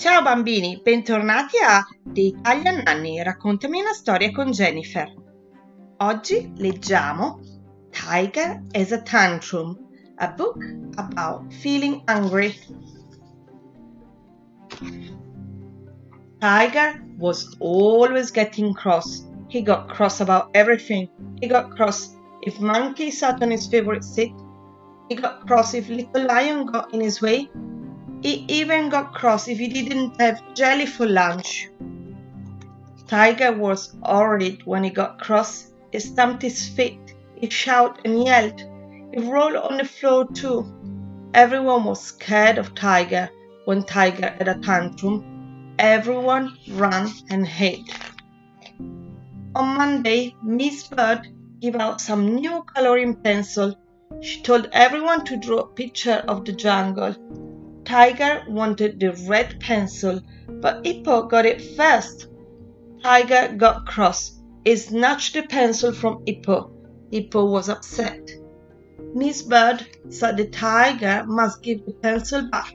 Ciao bambini, bentornati a The Italian Nanny, raccontami una storia con Jennifer. Oggi leggiamo Tiger Has a Tantrum, a book about feeling hungry. Tiger was always getting cross. He got cross about everything. He got cross if Monkey sat on his favorite seat. He got cross if Little Lion got in his way. He even got cross if he didn't have jelly for lunch. Tiger was horrid when he got cross. He stamped his feet. He shouted and yelled. He rolled on the floor too. Everyone was scared of Tiger when Tiger had a tantrum. Everyone ran and hid. On Monday, Miss Bird gave out some new coloring pencil. She told everyone to draw a picture of the jungle. Tiger wanted the red pencil, but Hippo got it first. Tiger got cross. He snatched the pencil from Hippo. Hippo was upset. Miss Bird said the tiger must give the pencil back.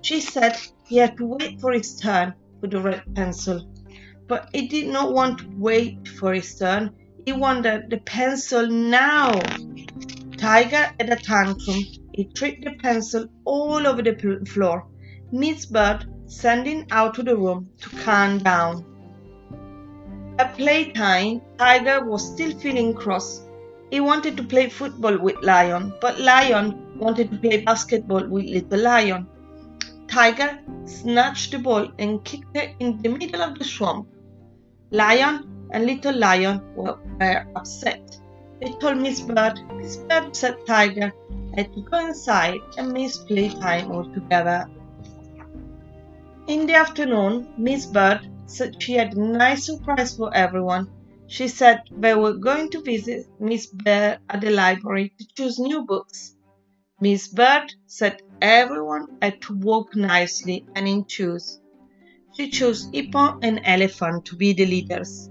She said he had to wait for his turn for the red pencil. But he did not want to wait for his turn. He wanted the pencil now. Tiger had a tantrum. He threw the pencil all over the floor. Miss Bird sent him out of the room to calm down. At playtime, Tiger was still feeling cross. He wanted to play football with Lion, but Lion wanted to play basketball with Little Lion. Tiger snatched the ball and kicked it in the middle of the swamp. Lion and Little Lion were, were upset. They told Miss Bird. Miss Bird said Tiger had to go inside and miss playtime altogether. In the afternoon, Miss Bird said she had a nice surprise for everyone. She said they were going to visit Miss Bear at the library to choose new books. Miss Bird said everyone had to walk nicely and in twos. She chose Hippo and Elephant to be the leaders.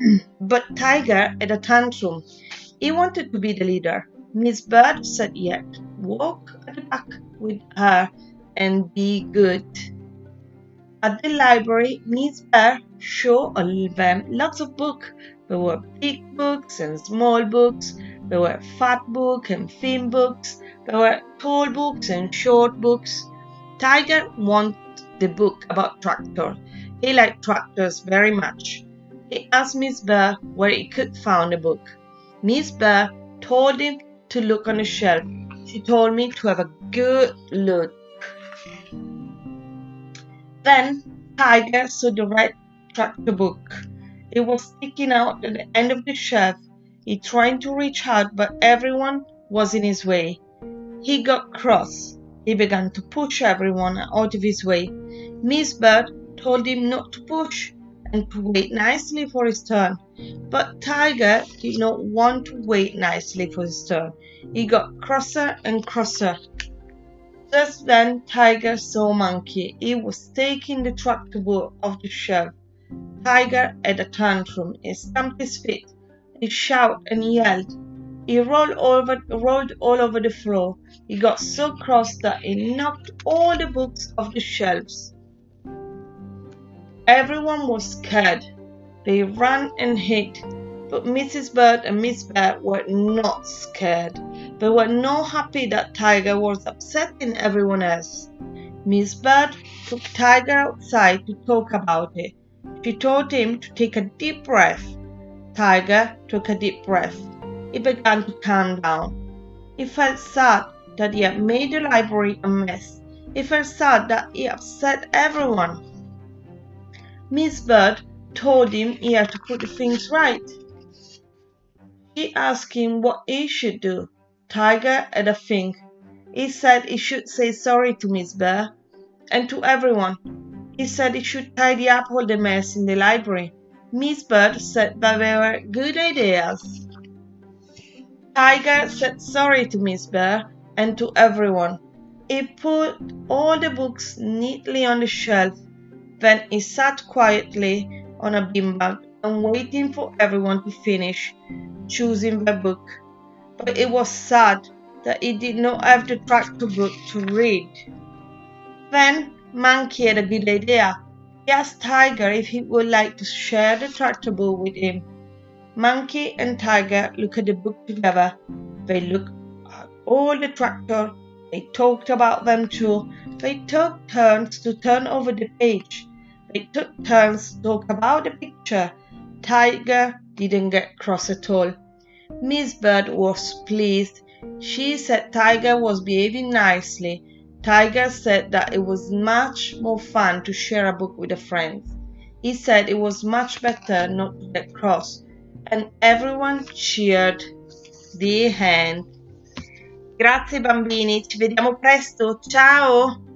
but Tiger had a tantrum. He wanted to be the leader. Miss Bird said, Yet, walk at the back with her and be good. At the library, Miss Bear showed them lots of books. There were big books and small books. There were fat books and thin books. There were tall books and short books. Tiger wanted the book about tractor. He liked tractors very much. He asked Miss Bear where he could find a book. Miss Bear told him to look on the shelf. She told me to have a good look. Then Tiger saw the red tractor book. It was sticking out at the end of the shelf. He tried to reach out, but everyone was in his way. He got cross. He began to push everyone out of his way. Miss Bird told him not to push and to wait nicely for his turn. But Tiger did not want to wait nicely for his turn. He got crosser and crosser. Just then Tiger saw Monkey. He was taking the tractor book off the shelf. Tiger had a tantrum. He stamped his feet. He shouted and yelled. He rolled over, rolled all over the floor. He got so cross that he knocked all the books off the shelves. Everyone was scared. They ran and hid. But Mrs. Bird and Miss Bear were not scared. They were not happy that Tiger was upsetting everyone else. Miss Bird took Tiger outside to talk about it. She told him to take a deep breath. Tiger took a deep breath. He began to calm down. He felt sad that he had made the library a mess. He felt sad that he upset everyone. Miss Bird told him he had to put the things right. She asked him what he should do. Tiger had a think. He said he should say sorry to Miss Bear and to everyone. He said he should tidy up all the mess in the library. Miss Bird said that they were good ideas. Tiger said sorry to Miss Bear and to everyone. He put all the books neatly on the shelf. Then he sat quietly on a beanbag and waiting for everyone to finish choosing the book. But it was sad that he did not have the tractor book to read. Then Monkey had a good idea. He asked Tiger if he would like to share the tractor book with him. Monkey and Tiger looked at the book together. They looked at all the tractor. They talked about them too. They took turns to turn over the page. They took turns to talk about the picture. Tiger didn't get cross at all. Miss Bird was pleased. She said Tiger was behaving nicely. Tiger said that it was much more fun to share a book with a friend. He said it was much better not to get cross, and everyone cheered. The end. Grazie bambini, ci vediamo presto, ciao!